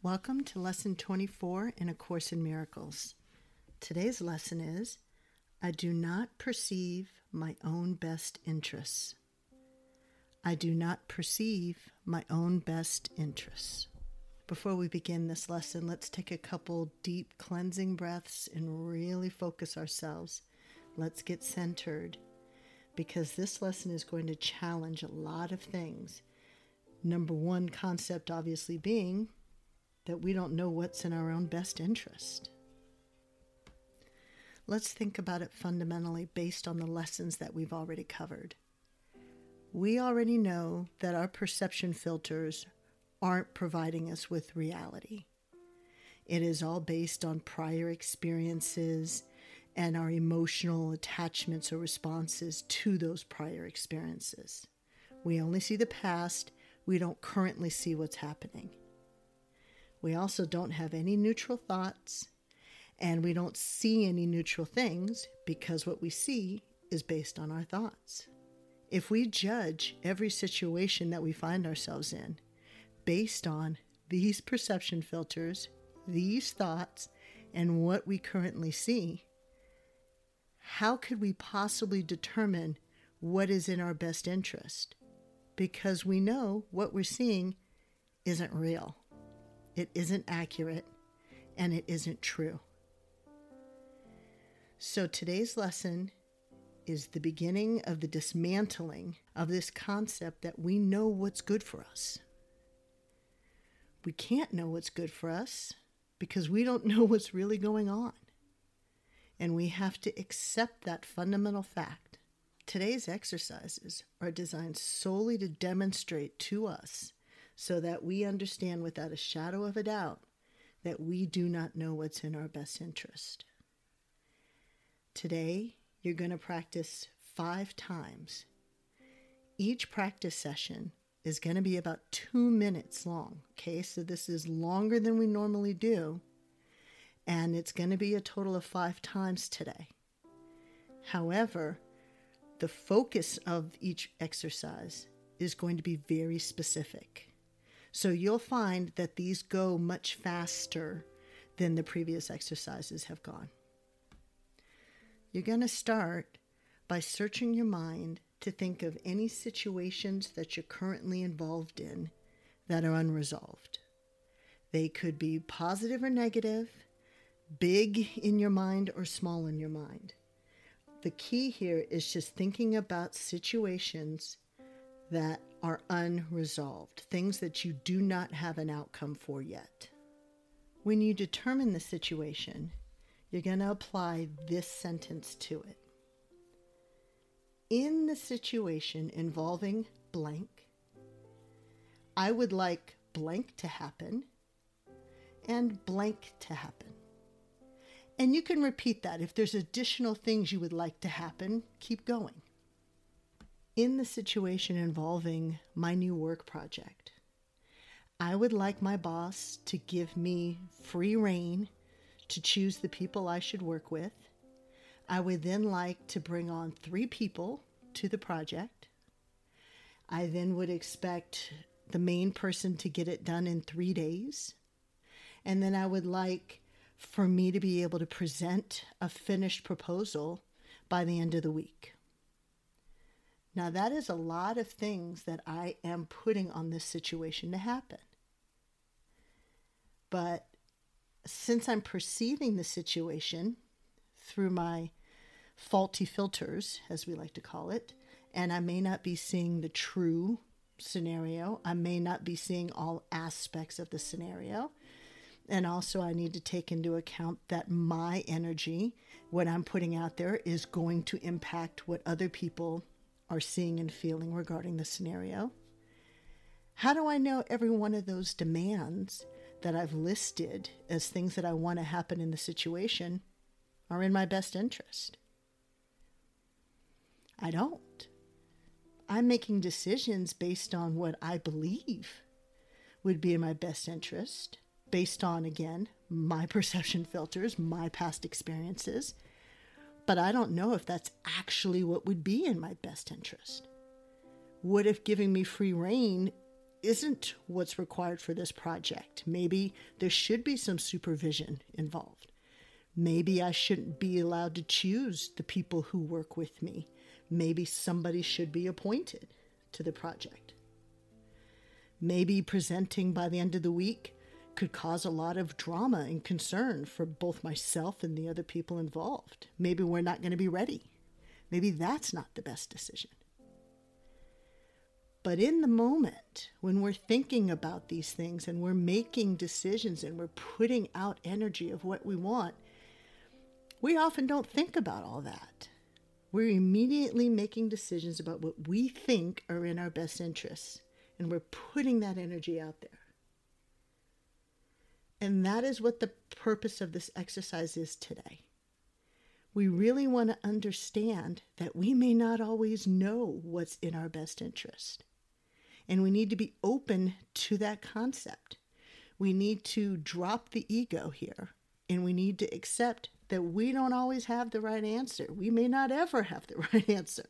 Welcome to Lesson 24 in A Course in Miracles. Today's lesson is I do not perceive my own best interests. I do not perceive my own best interests. Before we begin this lesson, let's take a couple deep cleansing breaths and really focus ourselves. Let's get centered because this lesson is going to challenge a lot of things. Number one concept, obviously, being that we don't know what's in our own best interest. Let's think about it fundamentally based on the lessons that we've already covered. We already know that our perception filters aren't providing us with reality. It is all based on prior experiences and our emotional attachments or responses to those prior experiences. We only see the past, we don't currently see what's happening. We also don't have any neutral thoughts, and we don't see any neutral things because what we see is based on our thoughts. If we judge every situation that we find ourselves in based on these perception filters, these thoughts, and what we currently see, how could we possibly determine what is in our best interest? Because we know what we're seeing isn't real it isn't accurate, and it isn't true. So today's lesson is the beginning of the dismantling of this concept that we know what's good for us. We can't know what's good for us because we don't know what's really going on. And we have to accept that fundamental fact. Today's exercises are designed solely to demonstrate to us so that we understand without a shadow of a doubt that we do not know what's in our best interest. Today, you're going to practice five times. Each practice session is going to be about two minutes long. Okay, so this is longer than we normally do, and it's going to be a total of five times today. However, the focus of each exercise is going to be very specific. So you'll find that these go much faster than the previous exercises have gone. You're going to start by searching your mind to think of any situations that you're currently involved in that are unresolved. They could be positive or negative, big in your mind or small in your mind. The key here is just thinking about situations that are unresolved, things that you do not have an outcome for yet. When you determine the situation, you're going to apply this sentence to it. In the situation involving blank, I would like blank to happen and blank to happen. And you can repeat that. If there's additional things you would like to happen, keep going in the situation involving my new work project. I would like my boss to give me free rein to choose the people I should work with. I would then like to bring on three people to the project. I then would expect the main person to get it done in three days. And then I would like for me to be able to present a finished proposal by the end of the week. Now, that is a lot of things that I am putting on this situation to happen. But since I'm perceiving the situation through my faulty filters, as we like to call it, and I may not be seeing the true scenario, I may not be seeing all aspects of the scenario. And also, I need to take into account that my energy, what I'm putting out there, is going to impact what other people are seeing and feeling regarding the scenario? How do I know every one of those demands that I've listed as things that I want to happen in the situation are in my best interest? I don't. I'm making decisions based on what I believe would be in my best interest, based on, again, my perception filters, my past experiences, but I don't know if that's actually what would be in my best interest. What if giving me free rein isn't what's required for this project. Maybe there should be some supervision involved. Maybe I shouldn't be allowed to choose the people who work with me. Maybe somebody should be appointed to the project. Maybe presenting by the end of the week could cause a lot of drama and concern for both myself and the other people involved. Maybe we're not going to be ready. Maybe that's not the best decision. But in the moment, when we're thinking about these things and we're making decisions and we're putting out energy of what we want, we often don't think about all that. We're immediately making decisions about what we think are in our best interests, and we're putting that energy out there. And that is what the purpose of this exercise is today. We really want to understand that we may not always know what's in our best interest. And we need to be open to that concept. We need to drop the ego here and we need to accept that we don't always have the right answer. We may not ever have the right answer.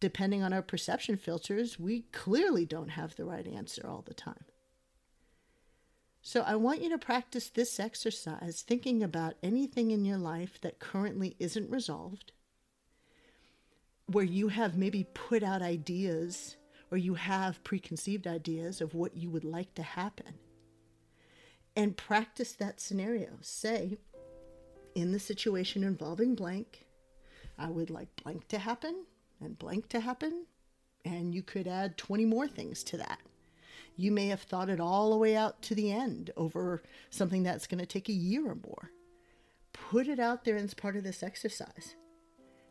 Depending on our perception filters, we clearly don't have the right answer all the time. So I want you to practice this exercise thinking about anything in your life that currently isn't resolved, where you have maybe put out ideas or you have preconceived ideas of what you would like to happen. And practice that scenario. Say, in the situation involving blank, I would like blank to happen and blank to happen. And you could add 20 more things to that you may have thought it all the way out to the end over something that's going to take a year or more. Put it out there as part of this exercise.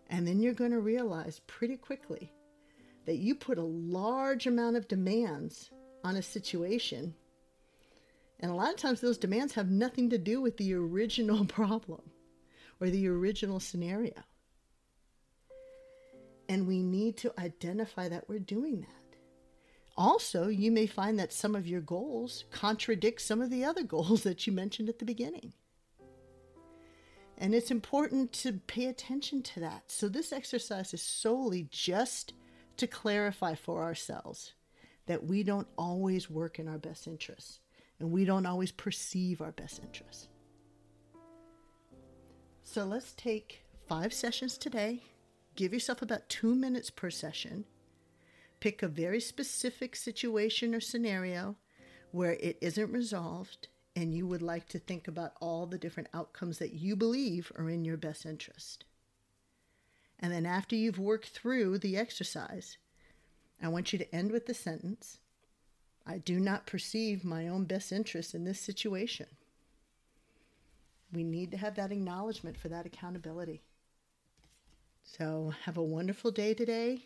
And then you're going to realize pretty quickly that you put a large amount of demands on a situation. And a lot of times those demands have nothing to do with the original problem or the original scenario. And we need to identify that we're doing that. Also, you may find that some of your goals contradict some of the other goals that you mentioned at the beginning. And it's important to pay attention to that. So, this exercise is solely just to clarify for ourselves that we don't always work in our best interests and we don't always perceive our best interests. So, let's take five sessions today. Give yourself about two minutes per session Pick a very specific situation or scenario where it isn't resolved and you would like to think about all the different outcomes that you believe are in your best interest. And then after you've worked through the exercise, I want you to end with the sentence I do not perceive my own best interest in this situation. We need to have that acknowledgement for that accountability. So, have a wonderful day today